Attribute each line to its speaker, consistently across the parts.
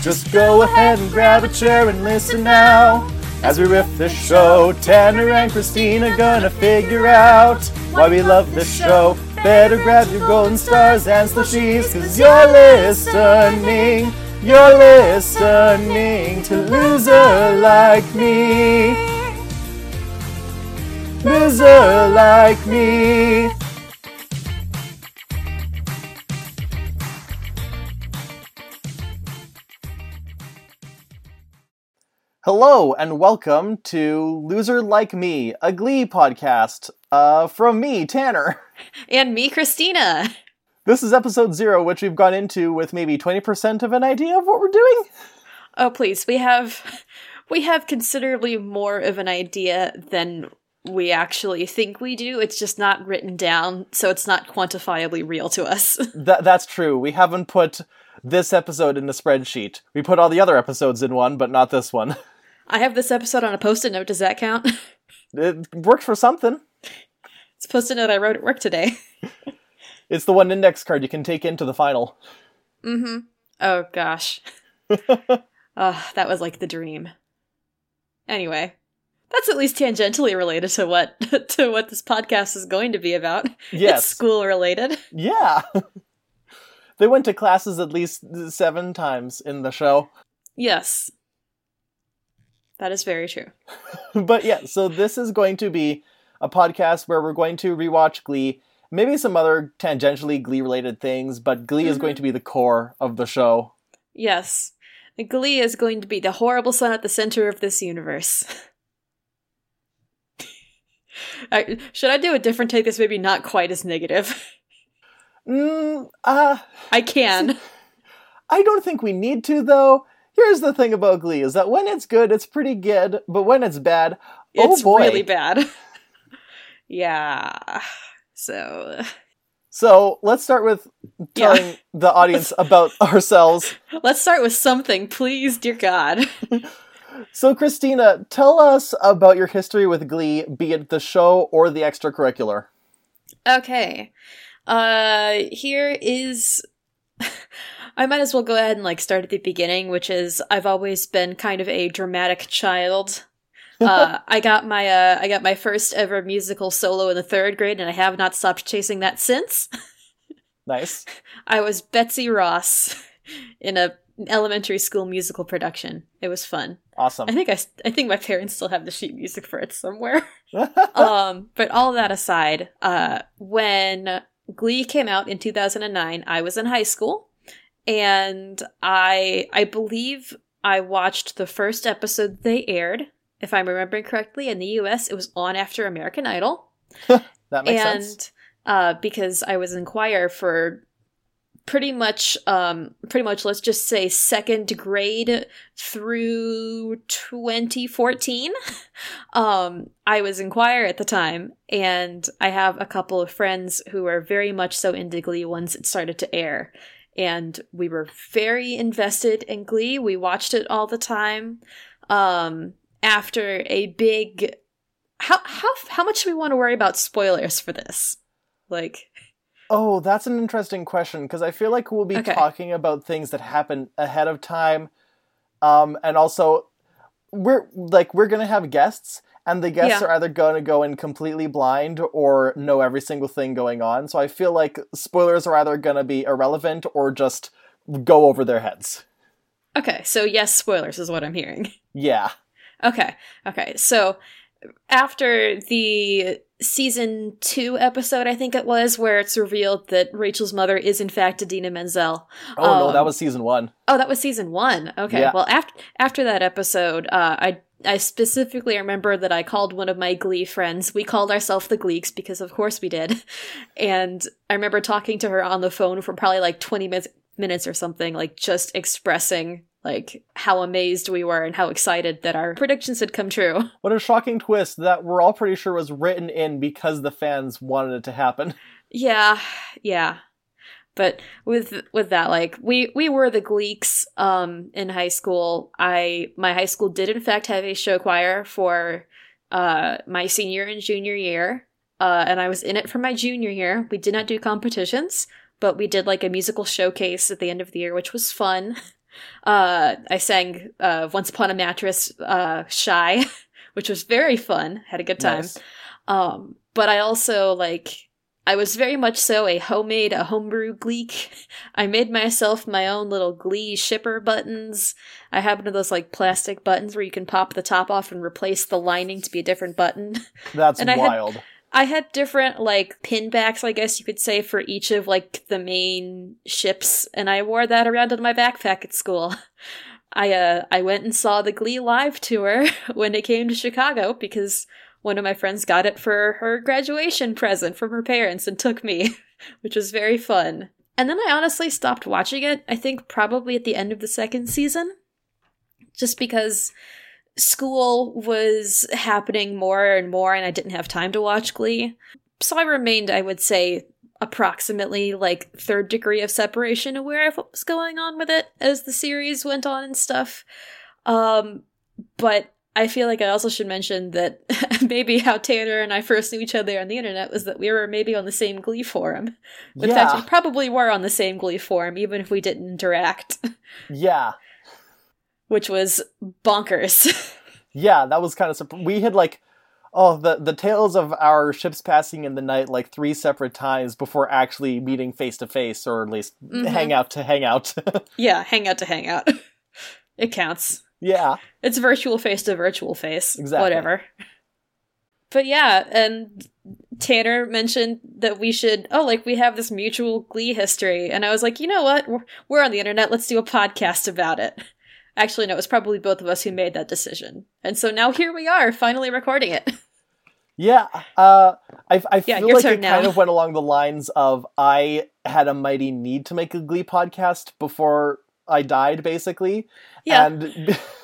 Speaker 1: Just go ahead and grab a chair and listen now. As we riff the show, Tanner and Christina gonna figure out why we love this show. Better grab your golden stars and slushies, cause you're listening. You're listening to Loser Like Me. Loser Like Me. Hello and welcome to Loser Like Me, a Glee podcast uh, from me, Tanner.
Speaker 2: And me, Christina.
Speaker 1: This is episode zero, which we've gone into with maybe 20% of an idea of what we're doing.
Speaker 2: Oh, please, we have we have considerably more of an idea than we actually think we do. It's just not written down, so it's not quantifiably real to us.
Speaker 1: Th- that's true. We haven't put this episode in the spreadsheet. We put all the other episodes in one, but not this one.
Speaker 2: I have this episode on a post-it note. Does that count?
Speaker 1: It worked for something.
Speaker 2: It's a post-it note I wrote at work today.
Speaker 1: It's the one index card you can take into the final.
Speaker 2: Mm-hmm. Oh gosh. oh, that was like the dream. Anyway, that's at least tangentially related to what to what this podcast is going to be about.
Speaker 1: Yes.
Speaker 2: It's school related.
Speaker 1: Yeah. they went to classes at least seven times in the show.
Speaker 2: Yes. That is very true.
Speaker 1: but yeah, so this is going to be a podcast where we're going to rewatch Glee, maybe some other tangentially Glee related things, but Glee is going to be the core of the show.
Speaker 2: Yes. Glee is going to be the horrible sun at the center of this universe. Should I do a different take that's maybe not quite as negative?
Speaker 1: Mm, uh,
Speaker 2: I can.
Speaker 1: I don't think we need to, though. Here's the thing about Glee is that when it's good, it's pretty good, but when it's bad,
Speaker 2: It's
Speaker 1: oh boy.
Speaker 2: really bad. yeah. So
Speaker 1: So let's start with telling the audience about ourselves.
Speaker 2: let's start with something, please, dear God.
Speaker 1: So, Christina, tell us about your history with Glee, be it the show or the extracurricular.
Speaker 2: Okay. Uh here is I might as well go ahead and like start at the beginning, which is I've always been kind of a dramatic child. Uh I got my uh I got my first ever musical solo in the 3rd grade and I have not stopped chasing that since.
Speaker 1: Nice.
Speaker 2: I was Betsy Ross in a elementary school musical production. It was fun.
Speaker 1: Awesome.
Speaker 2: I think I, I think my parents still have the sheet music for it somewhere. um, but all that aside, uh, when Glee came out in 2009, I was in high school, and I I believe I watched the first episode they aired. If I'm remembering correctly, in the U.S., it was on after American Idol,
Speaker 1: that makes
Speaker 2: and
Speaker 1: sense.
Speaker 2: uh, because I was in choir for pretty much um pretty much let's just say second grade through 2014 um i was in choir at the time and i have a couple of friends who are very much so into glee once it started to air and we were very invested in glee we watched it all the time um after a big how how how much do we want to worry about spoilers for this like
Speaker 1: Oh, that's an interesting question because I feel like we'll be
Speaker 2: Okay.
Speaker 1: talking about things that happen ahead of time, um, and also we're like we're gonna have guests, and the guests
Speaker 2: Yeah.
Speaker 1: are either gonna go in completely blind or know every single thing going on. So I feel like spoilers are either gonna be irrelevant or just go over their heads.
Speaker 2: Okay, so yes, spoilers is what I'm hearing.
Speaker 1: Yeah.
Speaker 2: Okay, okay. So after the season two episode, I think it was, where it's revealed that Rachel's mother is in fact Idina Menzel.
Speaker 1: Oh no, that
Speaker 2: Um,
Speaker 1: was season one.
Speaker 2: Oh, that was season one. Okay.
Speaker 1: Yeah.
Speaker 2: Well, after after that episode, uh, I I specifically remember that I called one of my Glee friends. We called ourselves the Gleeks because, of course, we did. And I remember talking to her on the phone for probably like twenty minutes minutes or something, like just expressing like how amazed we were and how excited that our predictions had come true.
Speaker 1: What a shocking twist that we're all pretty sure was written in because the fans wanted it to happen.
Speaker 2: Yeah, yeah. But with with that, like we we were the Gleeks um in high school. I my high school did in fact have a show choir for uh my senior and junior year. Uh and I was in it for my junior year. We did not do competitions, but we did like a musical showcase at the end of the year, which was fun. Uh, I sang uh, "Once Upon a Mattress" uh, "Shy," which was very fun. Had a good time.
Speaker 1: Nice.
Speaker 2: Um, but I also like I was very much so a homemade, a homebrew Gleek. I made myself my own little Glee shipper buttons. I have one of those like plastic buttons where you can pop the top off and replace the lining to be a different button.
Speaker 1: That's
Speaker 2: And I had-
Speaker 1: wild.
Speaker 2: I had different like pin backs, I guess you could say, for each of like the main ships, and I wore that around in my backpack at school. I uh I went and saw the Glee live tour when it came to Chicago because one of my friends got it for her graduation present from her parents and took me, which was very fun. And then I honestly stopped watching it, I think probably at the end of the second season. Just because school was happening more and more and I didn't have time to watch Glee. So I remained, I would say, approximately like third degree of separation aware of what was going on with it as the series went on and stuff. Um, but I feel like I also should mention that maybe how Tanner and I first knew each other on the internet was that we were maybe on the same Glee forum. In fact, we probably were on the same Glee forum, even if we didn't interact,
Speaker 1: yeah,
Speaker 2: which was bonkers.
Speaker 1: yeah. That was kind of surp- we had like oh the the tales of our ships passing in the night like three separate times before actually meeting face to face or at least
Speaker 2: Mhm.
Speaker 1: hang out to hang out.
Speaker 2: yeah, hang out to hang out. it counts.
Speaker 1: yeah,
Speaker 2: It's virtual face to virtual face.
Speaker 1: Exactly.
Speaker 2: Whatever. But yeah, and Tanner mentioned that we should, oh, like we have this mutual Glee history. And I was like, you know what? We're, we're on the internet. Let's do a podcast about it. Actually, no, it was probably both of us who made that decision. And so now here we are, finally recording it.
Speaker 1: yeah. Uh, I I
Speaker 2: Yeah,
Speaker 1: feel like it kind of went along the lines of I had a mighty need to make a Glee podcast before I died, basically.
Speaker 2: Yeah.
Speaker 1: And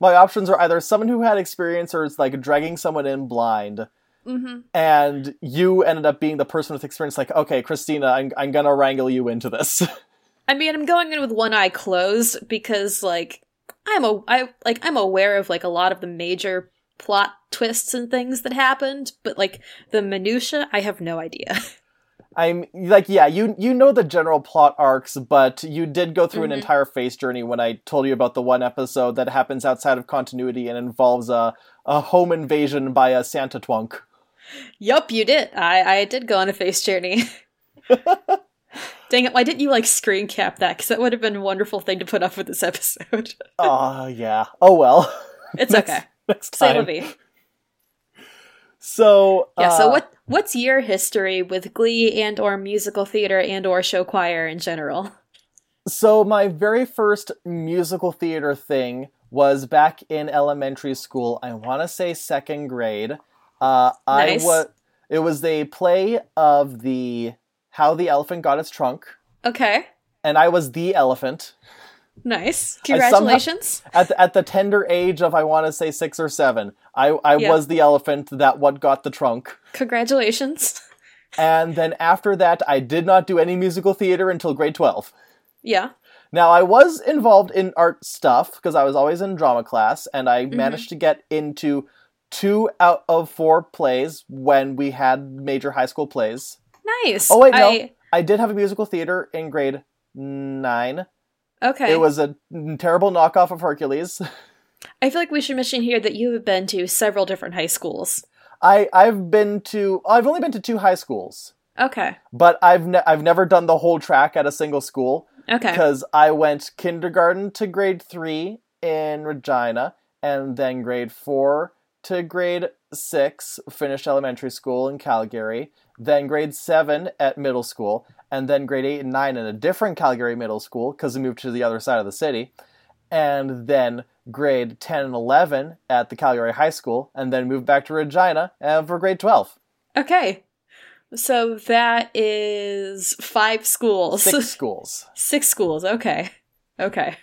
Speaker 1: my options are either someone who had experience or it's like dragging someone in blind.
Speaker 2: hmm
Speaker 1: And you ended up being the person with experience, like, okay, Christina, I'm, I'm gonna wrangle you into this.
Speaker 2: I mean, I'm going in with one eye closed because, like, I'm a, I like, I'm aware of like a lot of the major plot twists and things that happened, but like the minutia, I have no idea.
Speaker 1: I'm like, yeah, you you know the general plot arcs, but you did go through
Speaker 2: Mhm.
Speaker 1: an entire face journey when I told you about the one episode that happens outside of continuity and involves a a home invasion by a Santa twunk.
Speaker 2: yup, you did. I, I did go on a face journey. Dang it! Why didn't you like screen cap that? Because that would have been a wonderful thing to put up with this episode.
Speaker 1: Oh yeah. Oh well.
Speaker 2: It's
Speaker 1: Next-
Speaker 2: okay.
Speaker 1: Next time. So
Speaker 2: Yeah. so
Speaker 1: uh,
Speaker 2: what? What's your history with Glee and or musical theater and or show choir in general?
Speaker 1: So my very first musical theater thing was back in elementary school. I want to say second grade. Uh, I
Speaker 2: Nice.
Speaker 1: was. It was a play of the How the Elephant Got Its Trunk,
Speaker 2: Okay.
Speaker 1: and I was the elephant
Speaker 2: Nice.
Speaker 1: I somehow-
Speaker 2: Congratulations.
Speaker 1: at the, at the tender age of I want to say six or seven. I I
Speaker 2: Yeah.
Speaker 1: was the elephant that what got the trunk.
Speaker 2: Congratulations.
Speaker 1: And then after that, I did not do any musical theater until grade twelve.
Speaker 2: Yeah.
Speaker 1: Now, I was involved in art stuff because I was always in drama class, and I
Speaker 2: Mm-hmm.
Speaker 1: managed to get into two out of four plays when we had major high school plays.
Speaker 2: Nice.
Speaker 1: Oh, wait, no.
Speaker 2: I,
Speaker 1: I did have a musical theater in grade nine.
Speaker 2: Okay.
Speaker 1: It was a terrible knockoff of Hercules.
Speaker 2: I feel like we should mention here that you have been to several different high schools.
Speaker 1: I I've been to I've only been to two high schools,
Speaker 2: Okay.
Speaker 1: but I've ne- I've never done the whole track at a single school.
Speaker 2: Okay.
Speaker 1: because I went kindergarten to grade three in Regina, and then grade four to grade six, finished elementary school in Calgary, then grade seven at middle school, and then grade eight and nine in a different Calgary middle school because we moved to the other side of the city, and then grade 10 and 11 at the Calgary High School, and then moved back to Regina uh, for grade 12.
Speaker 2: Okay. So that is five schools.
Speaker 1: Six schools,
Speaker 2: Six schools. Okay. Okay.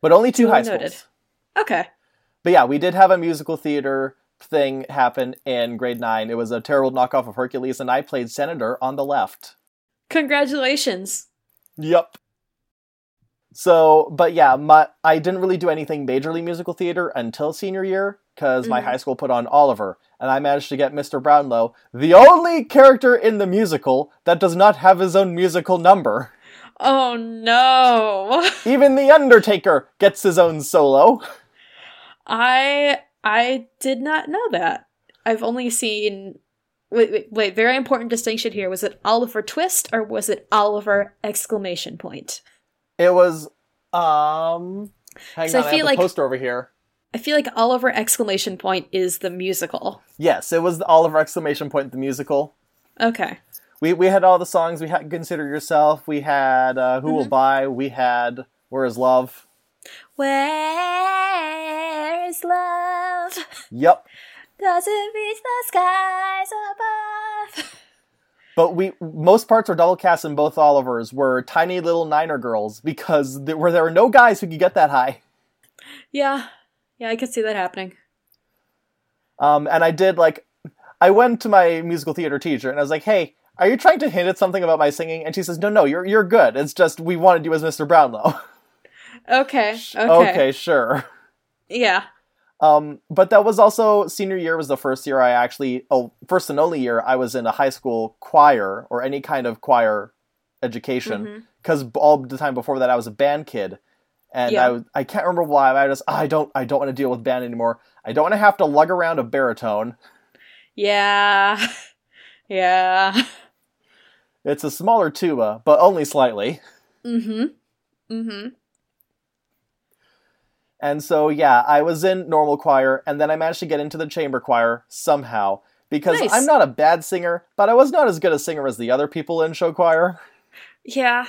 Speaker 1: but only two
Speaker 2: Duly
Speaker 1: high
Speaker 2: noted.
Speaker 1: schools.
Speaker 2: Okay.
Speaker 1: But yeah, we did have a musical theater thing happen in grade nine. It was a terrible knockoff of Hercules, and I played Senator on the left.
Speaker 2: Congratulations.
Speaker 1: Yep. So, but yeah, my I didn't really do anything majorly musical theater until senior year because my
Speaker 2: Mhm.
Speaker 1: high school put on Oliver, and I managed to get Mr. Brownlow, the only character in the musical that does not have his own musical number.
Speaker 2: Oh no.
Speaker 1: Even The Undertaker gets his own solo.
Speaker 2: I I did not know that. I've only seen wait, wait, wait, very important distinction here. Was it Oliver Twist or was it Oliver exclamation point?
Speaker 1: It was um hang on,
Speaker 2: I
Speaker 1: I,
Speaker 2: feel
Speaker 1: have
Speaker 2: like-
Speaker 1: the poster over here.
Speaker 2: I feel like Oliver exclamation point is the musical.
Speaker 1: Yes, it was the Oliver exclamation point the musical.
Speaker 2: Okay.
Speaker 1: We we had all the songs. We had Consider Yourself. We had uh, Who
Speaker 2: Mm-hmm.
Speaker 1: Will Buy. We had Where Is Love.
Speaker 2: Where is love?
Speaker 1: Yep.
Speaker 2: Does it reach the skies above?
Speaker 1: But we most parts were double cast in both Olivers were tiny little Niner girls because there were there were no guys who could get that high.
Speaker 2: Yeah. Yeah, I could see that happening.
Speaker 1: Um, and I did like I went to my musical theater teacher and I was like, "Hey, are you trying to hint at something about my singing?" And she says, "No, no, you're you're good. It's just we wanted you as Mr. Brownlow."
Speaker 2: Okay. Okay.
Speaker 1: okay, sure.
Speaker 2: Yeah.
Speaker 1: Um, but that was also senior year was the first year I actually oh first and only year I was in a high school choir or any kind of choir education because all the time before that I was a band kid and
Speaker 2: Yeah.
Speaker 1: I I can't remember why but I just I don't I don't want to deal with band anymore I don't want to have to lug around a baritone
Speaker 2: Yeah. Yeah.
Speaker 1: it's a smaller tuba but only slightly
Speaker 2: Mm-hmm. Mm-hmm.
Speaker 1: And so yeah I was in normal choir and then I managed to get into the chamber choir somehow because
Speaker 2: Nice.
Speaker 1: I'm not a bad singer but I was not as good a singer as the other people in show choir.
Speaker 2: Yeah.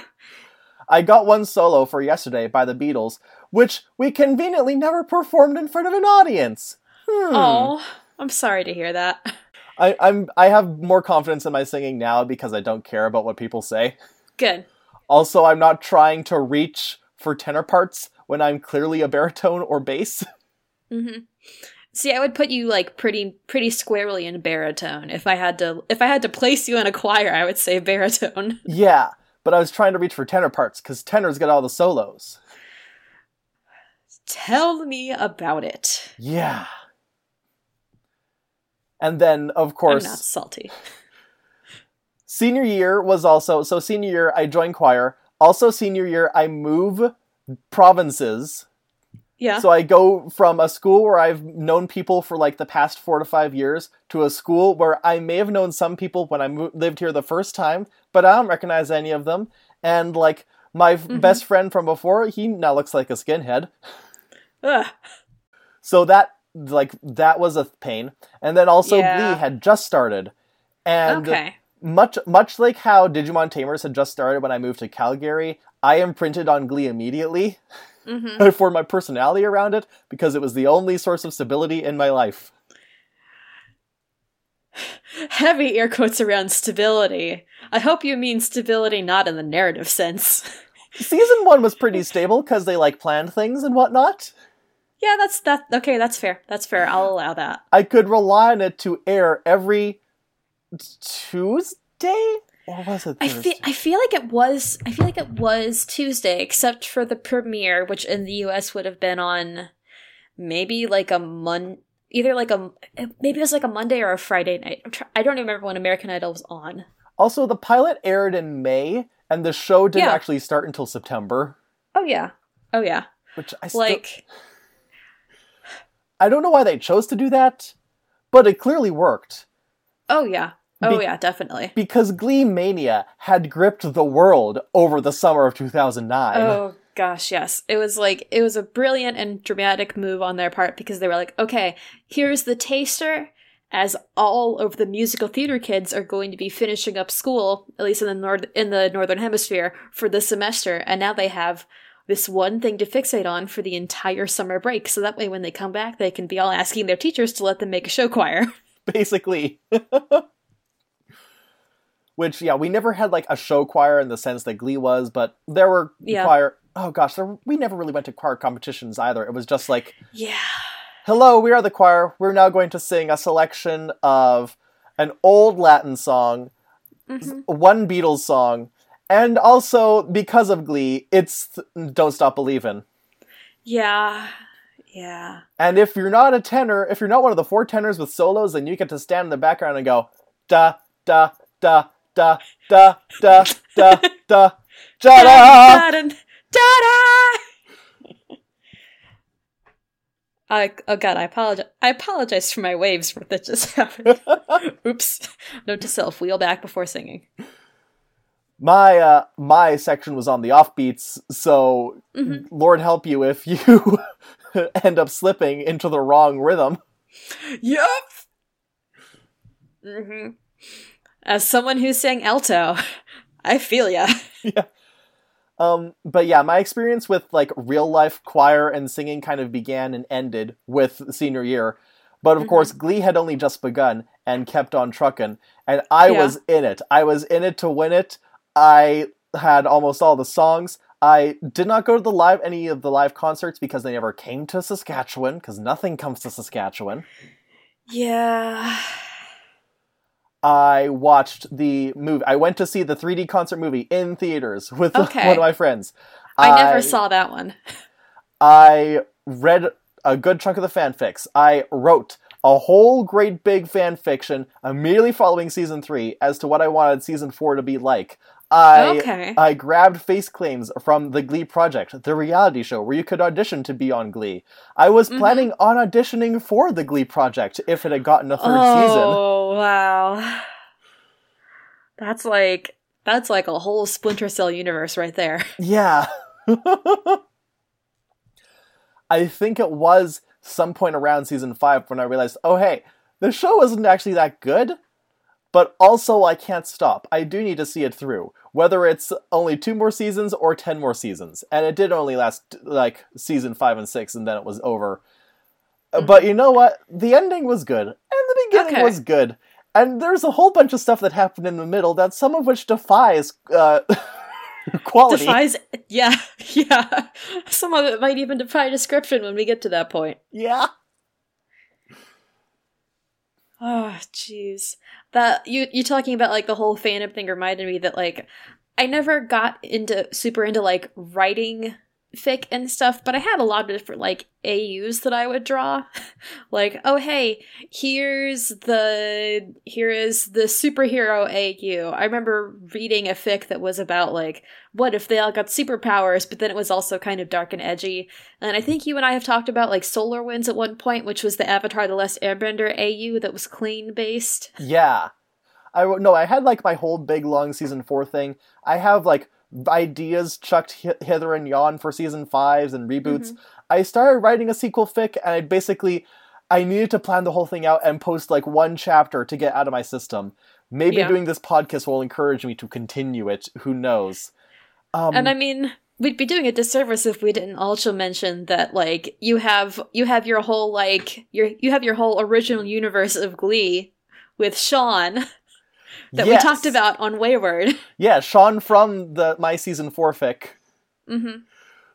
Speaker 1: I got one solo for yesterday by the Beatles, which we conveniently never performed in front of an audience. Hmm.
Speaker 2: Oh, I'm sorry to hear that.
Speaker 1: I, I'm I have more confidence in my singing now because I don't care about what people say.
Speaker 2: Good.
Speaker 1: Also, I'm not trying to reach for tenor parts when I'm clearly a baritone or bass.
Speaker 2: Mm-hmm. See, I would put you like pretty pretty squarely in baritone. If I had to if I had to place you in a choir, I would say baritone.
Speaker 1: yeah, but I was trying to reach for tenor parts because tenors get all the solos.
Speaker 2: Tell me about it.
Speaker 1: Yeah. And then, of
Speaker 2: I'm
Speaker 1: course,
Speaker 2: not salty.
Speaker 1: senior year was also so senior year i joined choir also senior year i move provinces
Speaker 2: Yeah.
Speaker 1: so i go from a school where i've known people for like the past four to five years to a school where i may have known some people when i mo- lived here the first time but i don't recognize any of them and like my f
Speaker 2: Mhm.
Speaker 1: best friend from before he now looks like a skinhead
Speaker 2: Ugh.
Speaker 1: so that like that was a pain and then also
Speaker 2: Yeah.
Speaker 1: glee had just started and
Speaker 2: okay.
Speaker 1: much much like how Digimon Tamers had just started when I moved to Calgary, I imprinted on Glee immediately.
Speaker 2: Mm-hmm.
Speaker 1: I formed my personality around it because it was the only source of stability in my life.
Speaker 2: Heavy air quotes around stability. I hope you mean stability not in the narrative sense.
Speaker 1: Season one was pretty stable because they like planned things and whatnot.
Speaker 2: yeah, that's that. Okay, that's fair. That's fair. I'll allow that.
Speaker 1: I could rely on it to air every Tuesday, or was it
Speaker 2: I feel I feel like it was I feel like it was Tuesday, except for the premiere, which in the U.S. would have been on maybe like a mon either like a maybe it was like a Monday or a Friday night. I'm try- I don't even remember when American Idol was on.
Speaker 1: Also, the pilot aired in May, and the show didn't
Speaker 2: Yeah.
Speaker 1: actually start until September,
Speaker 2: Oh yeah, oh yeah.
Speaker 1: which I still,
Speaker 2: Like
Speaker 1: I don't know why they chose to do that, but it clearly worked.
Speaker 2: oh yeah, oh yeah, definitely.
Speaker 1: because Glee Mania had gripped the world over the summer of 2009.
Speaker 2: Oh gosh, yes. It was like it was a brilliant and dramatic move on their part because they were like, okay, here's the taster. As all of the musical theater kids are going to be finishing up school, at least in the north in the northern hemisphere, for this semester, and now they have this one thing to fixate on for the entire summer break. So that way, when they come back, they can be all asking their teachers to let them make a show choir.
Speaker 1: Basically. Which, yeah, we never had like a show choir in the sense that Glee was, but there were
Speaker 2: Yeah.
Speaker 1: choir. Oh gosh, there, we never really went to choir competitions either. It was just like,
Speaker 2: yeah.
Speaker 1: hello, we are the choir. We're now going to sing a selection of an old Latin song,
Speaker 2: hmm
Speaker 1: one Beatles song, and also because of Glee, it's Don't Stop Believin'.
Speaker 2: Yeah. Yeah.
Speaker 1: And if you're not a tenor, if you're not one of the four tenors with solos, then you get to stand in the background and go da da da da da da da da Ta-da!
Speaker 2: Da-da! I, oh god, I apologize. I apologize for my waves for that just happened. Oops. Note to self: wheel back before singing.
Speaker 1: my uh my section was on the offbeats, so
Speaker 2: Mhm.
Speaker 1: Lord help you if you end up slipping into the wrong rhythm.
Speaker 2: Yep. hmm As someone who sang alto, I feel ya.
Speaker 1: Um, but yeah, my experience with like real life choir and singing kind of began and ended with senior year. But of
Speaker 2: Mhm.
Speaker 1: course, Glee had only just begun and kept on trucking, and I
Speaker 2: Yeah.
Speaker 1: was in it. I was in it to win it. I had almost all the songs. I did not go to the live any of the live concerts because they never came to Saskatchewan because nothing comes to Saskatchewan.
Speaker 2: Yeah.
Speaker 1: I watched the movie. I went to see the 3D concert movie in theaters with
Speaker 2: Okay.
Speaker 1: one of my friends.
Speaker 2: I never saw that one.
Speaker 1: I read a good chunk of the fanfics. I wrote a whole great big fan fiction immediately following season three as to what I wanted season four to be like. I
Speaker 2: Okay.
Speaker 1: I grabbed face claims from the Glee project, the reality show where you could audition to be on Glee. I was
Speaker 2: Mhm.
Speaker 1: planning on auditioning for the Glee project if it had gotten a third season.
Speaker 2: oh wow. That's like that's like a whole Splinter Cell universe right there.
Speaker 1: Yeah. I think it was some point around season five when I realized, oh hey, the show isn't actually that good, but also I can't stop. I do need to see it through, whether it's only two more seasons or ten more seasons. And it did only last like season five and six, and then it was over. Uh, But you know what? The ending was good, and the beginning
Speaker 2: Okay.
Speaker 1: was good. And there's a whole bunch of stuff that happened in the middle that some of which defies uh, quality.
Speaker 2: Defies yeah, yeah. Some of it might even defy description when we get to that point.
Speaker 1: Yeah.
Speaker 2: Oh, jeez. That you you talking about like the whole fandom thing reminded me that like I never got into super into like writing fic and stuff, but I had a lot of different like AUs that I would draw. like, oh hey, here's the here is the superhero AU. I remember reading a fic that was about like what if they all got superpowers, but then it was also kind of dark and edgy. And I think you and I have talked about like Solar Winds at one point, which was the Avatar The Last Airbender AU that was Glee based.
Speaker 1: Yeah. I no, I had like my whole big long season four thing. I have like ideas chucked hither and yon for season fives and reboots.
Speaker 2: Mm-hmm.
Speaker 1: I started writing a sequel fic, and I basically I needed to plan the whole thing out and post like one chapter to get out of my system. Maybe
Speaker 2: Yeah.
Speaker 1: doing this podcast will encourage me to continue it. Who knows? Um,
Speaker 2: And I mean, we'd be doing a disservice if we didn't also mention that like you have you have your whole like your you have your whole original universe of Glee with Sean that
Speaker 1: yes.
Speaker 2: we talked about on Wayward.
Speaker 1: Yeah, Sean from the my season four fic.
Speaker 2: hmm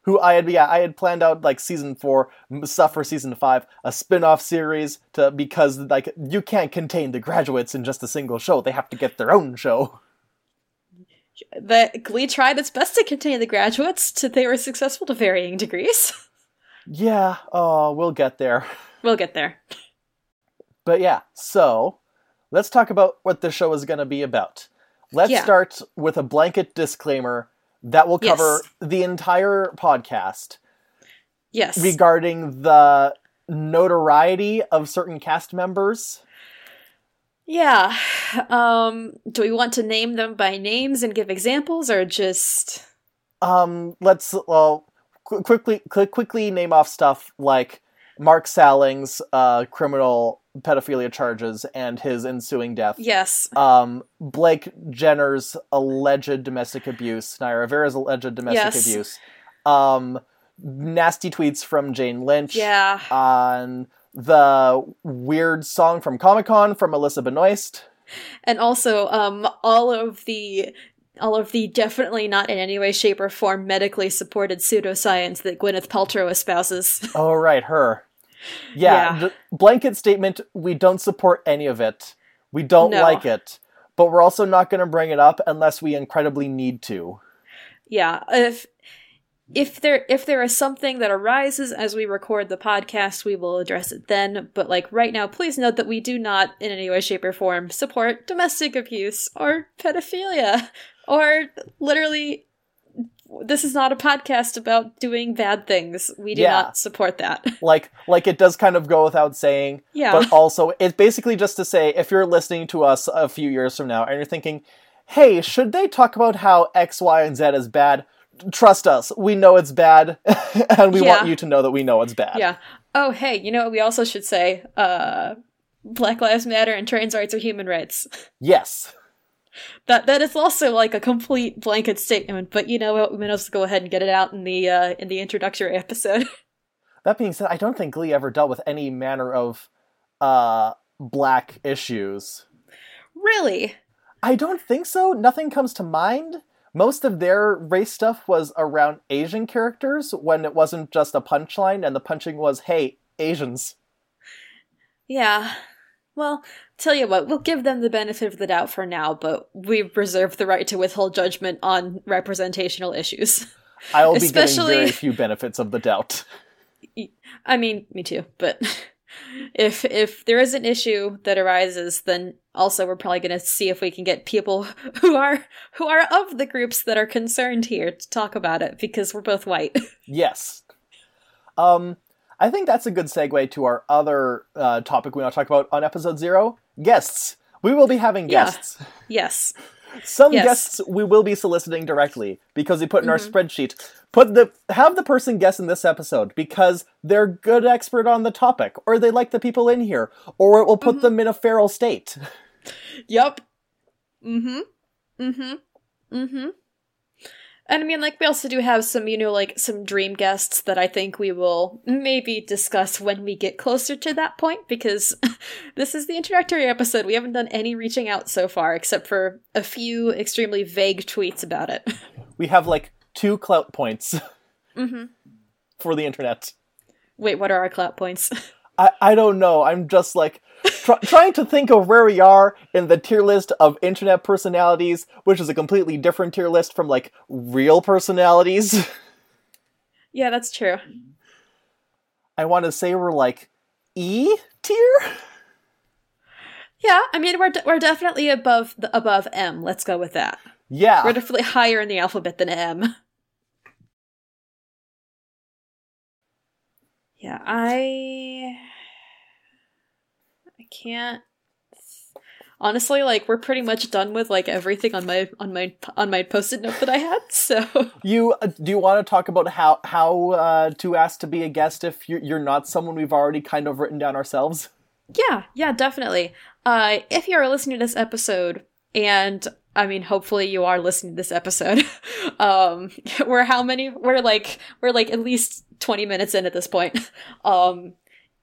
Speaker 1: who I had yeah I had planned out like season four stuff for season five, a spin-off series to because like you can't contain the graduates in just a single show. They have to get their own show.
Speaker 2: The Glee tried its best to contain the graduates. To they were successful to varying degrees.
Speaker 1: Yeah, oh, we'll get there.
Speaker 2: we'll get there.
Speaker 1: But yeah, so let's talk about what the show is going to be about. Let's
Speaker 2: Yeah.
Speaker 1: start with a blanket disclaimer that will cover
Speaker 2: Yes.
Speaker 1: the entire podcast
Speaker 2: Yes.
Speaker 1: regarding the notoriety of certain cast members.
Speaker 2: yeah. Um. Do we want to name them by names and give examples, or just?
Speaker 1: Um, let's well qu- quickly qu- quickly name off stuff like Mark Salling's uh, criminal pedophilia charges and his ensuing death.
Speaker 2: Yes.
Speaker 1: Um, Blake Jenner's alleged domestic abuse, Naya Rivera's alleged domestic
Speaker 2: Yes.
Speaker 1: abuse. Um, nasty tweets from Jane Lynch.
Speaker 2: Yeah.
Speaker 1: On the weird song from Comic Con from Melissa Benoist.
Speaker 2: and also um all of the all of the definitely not in any way shape or form medically supported pseudoscience that Gwyneth Paltrow espouses.
Speaker 1: Oh, right, her. Yeah,
Speaker 2: Yeah.
Speaker 1: the blanket statement we don't support any of it. We don't
Speaker 2: No.
Speaker 1: like it. But we're also not going to bring it up unless we incredibly need to.
Speaker 2: yeah, if if there if there is something that arises as we record the podcast, we will address it then. But like right now, please note that we do not in any way, shape, or form support domestic abuse or pedophilia or literally this is not a podcast about doing bad things. We do
Speaker 1: Yeah.
Speaker 2: not support that.
Speaker 1: like like it does kind of go without saying
Speaker 2: Yeah.
Speaker 1: but also it's basically just to say if you're listening to us a few years from now and you're thinking hey should they talk about how x y and z is bad trust us we know it's bad and we
Speaker 2: Yeah.
Speaker 1: want you to know that we know it's bad
Speaker 2: yeah. Oh, hey, you know what we also should say? Uh Black Lives Matter and trans rights are human rights.
Speaker 1: yes
Speaker 2: That that is also like a complete blanket statement, but you know what? We might as well go ahead and get it out in the uh in the introductory episode.
Speaker 1: that being said i don't think glee ever dealt with any manner of uh black issues
Speaker 2: really?
Speaker 1: i don't think so nothing comes to mind most of their race stuff was around asian characters when it wasn't just a punchline and the punching was hey asians
Speaker 2: Yeah. Well, tell you what, we'll give them the benefit of the doubt for now, but we reserve the right to withhold judgment on representational issues.
Speaker 1: I'll be
Speaker 2: Especially-
Speaker 1: getting very few benefits of the doubt.
Speaker 2: I mean, me too, but if if there is an issue that arises, then also we're probably going to see if we can get people who are who are of the groups that are concerned here to talk about it because we're both white.
Speaker 1: Yes. Um, I think that's a good segue to our other uh, topic we want to talk about on episode zero guests. We will be having
Speaker 2: Yeah.
Speaker 1: guests.
Speaker 2: yes.
Speaker 1: Some
Speaker 2: Yes.
Speaker 1: guests we will be soliciting directly because we put in our
Speaker 2: Mhm.
Speaker 1: spreadsheet. Put the have the person guess in this episode because they're good expert on the topic, or they like the people in here, or it will put
Speaker 2: Mhm.
Speaker 1: them in a feral state.
Speaker 2: Yup. Mm-hmm. Mm-hmm. Mm-hmm. And I mean, like, we also do have some, you know, like some dream guests that I think we will maybe discuss when we get closer to that point, because this is the introductory episode. We haven't done any reaching out so far, except for a few extremely vague tweets about it.
Speaker 1: We have like two clout points
Speaker 2: mm-hmm.
Speaker 1: for the internet.
Speaker 2: Wait, what are our clout points?
Speaker 1: I, I don't know. I'm just like tr- trying to think of where we are in the tier list of internet personalities, which is a completely different tier list from like real personalities.
Speaker 2: yeah, that's true.
Speaker 1: I want to say we're like E tier.
Speaker 2: Yeah, I mean, we're de- we're definitely above the above M. Let's go with that.
Speaker 1: Yeah.
Speaker 2: We're definitely higher in the alphabet than M. Yeah, I I can't honestly like we're pretty much done with like everything on my on my on my post-it note that I had. So
Speaker 1: You uh, do you want to talk about how how uh, to ask to be a guest if you're, you're not someone we've already kind of written down ourselves?
Speaker 2: yeah, yeah, definitely. Uh, if you're listening to this episode, and I mean, hopefully you are listening to this episode. um, we're how many? We're like we're like at least twenty minutes in at this point. Um,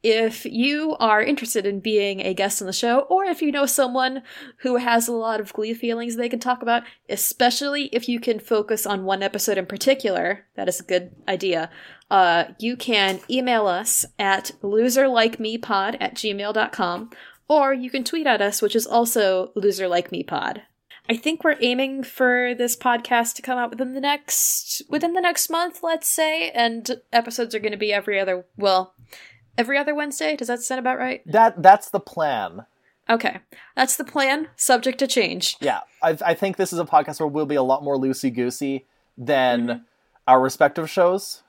Speaker 2: if you are interested in being a guest on the show, or if you know someone who has a lot of Glee feelings they can talk about, especially if you can focus on one episode in particular, that is a good idea. Uh, you can email us at loserlikemepod at gmail.com, or you can tweet at us, which is also loserlikemepod. I think we're aiming for this podcast to come out within the next within the next month, let's say, and episodes are going to be every other well, every other Wednesday. Does that sound about right?
Speaker 1: That that's the plan.
Speaker 2: Okay, that's the plan. Subject to change.
Speaker 1: Yeah, I, I think this is a podcast where we'll be a lot more loosey goosey than
Speaker 2: Mhm.
Speaker 1: our respective shows.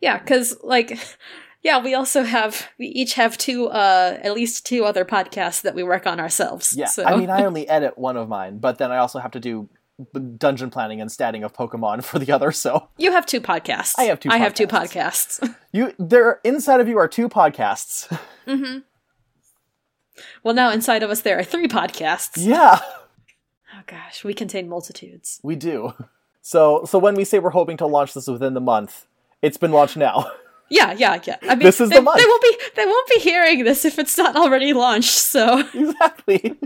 Speaker 2: Yeah, because like, yeah, we also have we each have two, uh, at least two other podcasts that we work on ourselves.
Speaker 1: Yeah,
Speaker 2: so
Speaker 1: I mean, I only edit one of mine, but then I also have to do dungeon planning and statting of Pokemon for the other. So
Speaker 2: you have two podcasts.
Speaker 1: I have two
Speaker 2: I have two
Speaker 1: podcasts.
Speaker 2: podcasts.
Speaker 1: you, there, inside of you are two podcasts.
Speaker 2: hmm Well, now inside of us there are three podcasts.
Speaker 1: yeah,
Speaker 2: Oh gosh, we contain multitudes.
Speaker 1: we do. So, so when we say we're hoping to launch this within the month, it's been launched now.
Speaker 2: Yeah, yeah, yeah. I mean,
Speaker 1: This is
Speaker 2: they,
Speaker 1: the month.
Speaker 2: They won't be. They won't be hearing this if it's not already launched. So
Speaker 1: exactly.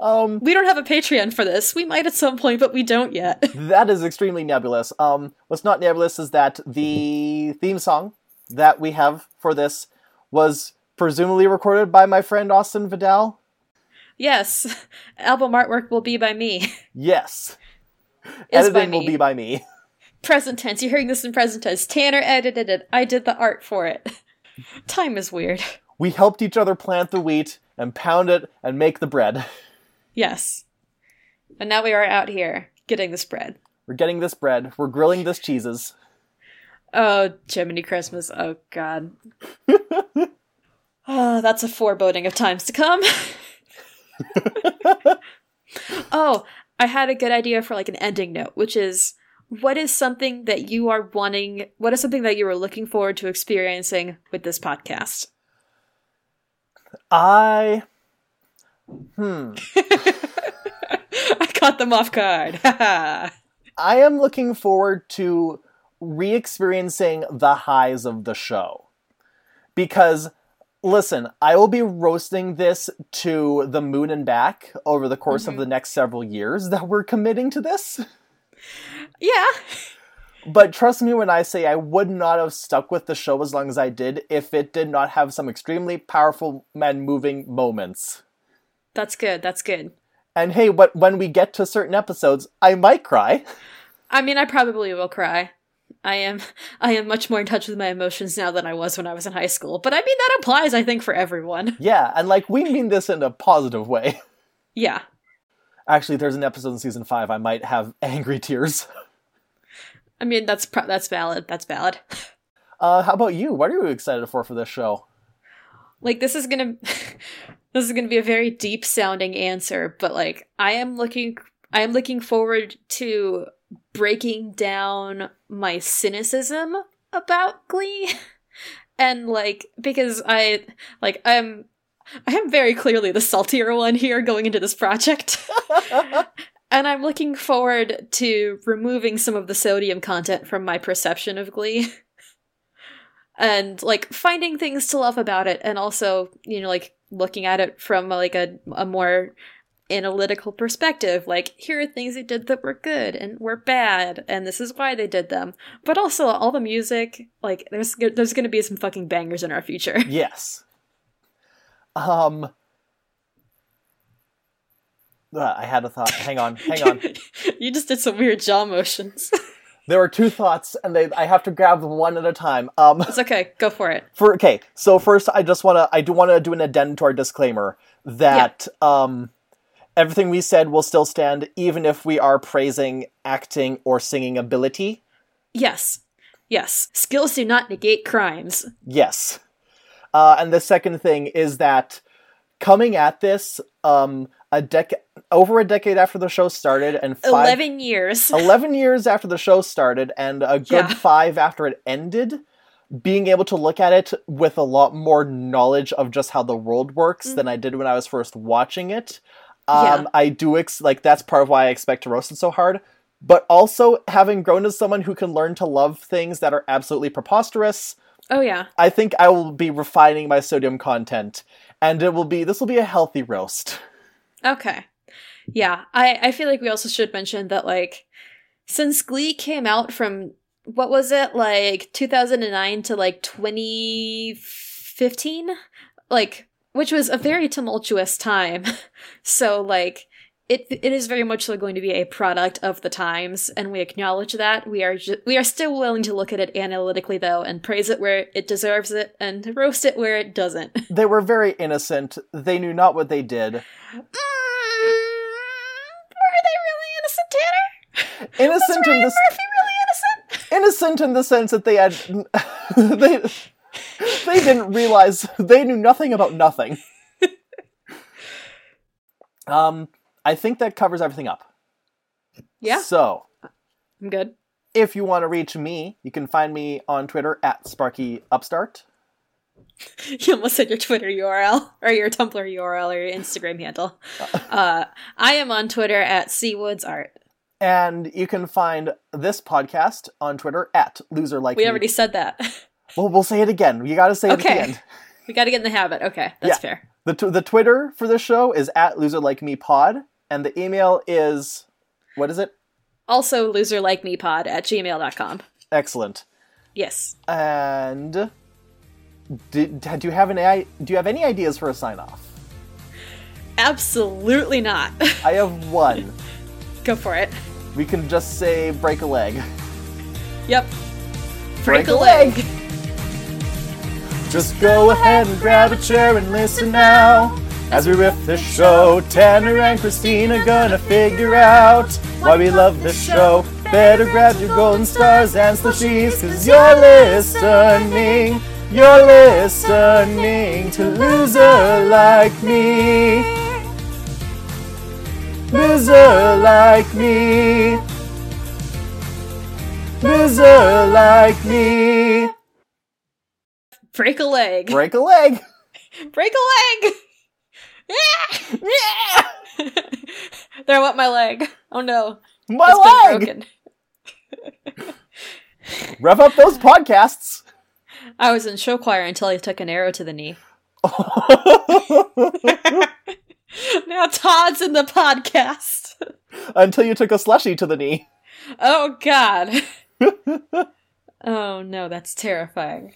Speaker 1: Um,
Speaker 2: we don't have a Patreon for this. We might at some point, but we don't yet.
Speaker 1: that is extremely nebulous. Um, what's not nebulous is that the theme song that we have for this was presumably recorded by my friend Austin Vidal.
Speaker 2: yes, album artwork will be by me.
Speaker 1: Yes.
Speaker 2: Is by
Speaker 1: Editing will be by me.
Speaker 2: Present tense. You're hearing this in present tense. Tanner edited it. I did the art for it. Time is weird.
Speaker 1: We helped each other plant the wheat and pound it and make the bread.
Speaker 2: Yes. And now we are out here getting this bread.
Speaker 1: We're getting this bread. We're grilling this cheeses.
Speaker 2: Oh, Jiminy Christmas. Oh, God. oh, that's a foreboding of times to come. oh, I had a good idea for like an ending note, which is what is something that you are wanting, what is something that you are looking forward to experiencing with this podcast?
Speaker 1: I. Hmm.
Speaker 2: I caught them off guard.
Speaker 1: I am looking forward to re experiencing the highs of the show. Because, listen, I will be roasting this to the moon and back over the course
Speaker 2: Mhm.
Speaker 1: of the next several years that we're committing to this.
Speaker 2: yeah.
Speaker 1: But trust me when I say I would not have stuck with the show as long as I did if it did not have some extremely powerful and moving moments.
Speaker 2: That's good. That's good.
Speaker 1: And hey, what when we get to certain episodes, I might cry.
Speaker 2: I mean, I probably will cry. I am I am much more in touch with my emotions now than I was when I was in high school. But I mean that applies I think for everyone.
Speaker 1: Yeah, and like we mean this in a positive way.
Speaker 2: Yeah.
Speaker 1: Actually, there's an episode in season 5 I might have angry tears.
Speaker 2: I mean that's pro- that's valid. That's valid.
Speaker 1: Uh how about you? What are you excited for for this show?
Speaker 2: Like this is going to this is to be a very deep sounding answer, but like I am looking I am looking forward to breaking down my cynicism about Glee. And like because I like I'm I am very clearly the saltier one here going into this project. and I'm looking forward to removing some of the sodium content from my perception of Glee. and like finding things to love about it and also, you know, like looking at it from like a a more analytical perspective like here are things they did that were good and were bad and this is why they did them but also all the music like there's there's going to be some fucking bangers in our future
Speaker 1: yes. Um I had a thought. Hang on, hang on.
Speaker 2: you just did some weird jaw motions
Speaker 1: There are two thoughts, and they I have to grab them one at a time. Um,
Speaker 2: it's okay go for it
Speaker 1: for okay, so first I just want to I do want to do an addendum to our disclaimer that um, everything we said will still stand, even if we are praising acting or singing ability.
Speaker 2: yes yes skills do not negate crimes
Speaker 1: Yes. Uh, and the second thing is that coming at this um, a decade over a decade after the show started and five,
Speaker 2: 11 years.
Speaker 1: 11 years after the show started and a good
Speaker 2: Yeah.
Speaker 1: five after it ended being able to look at it with a lot more knowledge of just how the world works than i did when i was first watching it. Um,
Speaker 2: Yeah.
Speaker 1: i do ex- like that's part of why i expect to roast it so hard. But also having grown as someone who can learn to love things that are absolutely preposterous
Speaker 2: oh yeah.
Speaker 1: I think i will be refining my sodium content and it will be this will be a healthy roast
Speaker 2: Okay. Yeah, I I feel like we also should mention that like since Glee came out from what was it like 2009 to like 2015 like which was a very tumultuous time. so like it it is very much so going to be a product of the times and we acknowledge that. We are ju- we are still willing to look at it analytically though and praise it where it deserves it and roast it where it doesn't.
Speaker 1: they were very innocent they knew not what they did
Speaker 2: Were they really innocent, Tanner?
Speaker 1: Innocent in this
Speaker 2: Murphy really innocent?
Speaker 1: innocent in the sense that they had they they didn't realize they knew nothing about nothing. um, I think that covers everything up.
Speaker 2: Yeah,
Speaker 1: So,
Speaker 2: I'm good.
Speaker 1: if you want to reach me, you can find me on Twitter at Sparky Upstart.
Speaker 2: You almost said your Twitter URL or your Tumblr URL or your Instagram handle. Uh, I am on Twitter at CWoodsArt.
Speaker 1: And you can find this podcast on Twitter at Loser Like
Speaker 2: We already said that.
Speaker 1: Well, we'll say it again. You got to say it at the
Speaker 2: Okay.
Speaker 1: end.
Speaker 2: we got to get in the habit. Okay, that's
Speaker 1: Yeah.
Speaker 2: fair.
Speaker 1: The, t- the Twitter for this show is at Loser Like Me Pod, and the email is what is it?
Speaker 2: Also, loser like me pod at gmail.com.
Speaker 1: Excellent.
Speaker 2: Yes.
Speaker 1: And do, do you have any do you have any ideas for a sign off?
Speaker 2: Absolutely not.
Speaker 1: I have one.
Speaker 2: Go for it.
Speaker 1: We can just say break a leg.
Speaker 2: Yep.
Speaker 1: Break a leg. Just go ahead and grab a chair and listen now. As we riff this show, Tanner and Christina gonna figure out why we love this show. Better grab your golden stars and slushies, cause you're listening. You're listening to Loser Like Me. Loser Like Me. Loser Like Me.
Speaker 2: Break a leg.
Speaker 1: Break a leg.
Speaker 2: Break a leg. Yeah. Yeah. there went my leg. Oh no.
Speaker 1: My
Speaker 2: It's
Speaker 1: leg!
Speaker 2: broken.
Speaker 1: Rev up those podcasts.
Speaker 2: I was in show choir until I took an arrow to the knee. Now Todd's in the podcast.
Speaker 1: Until you took a slushy to the knee.
Speaker 2: Oh god. oh no, that's terrifying.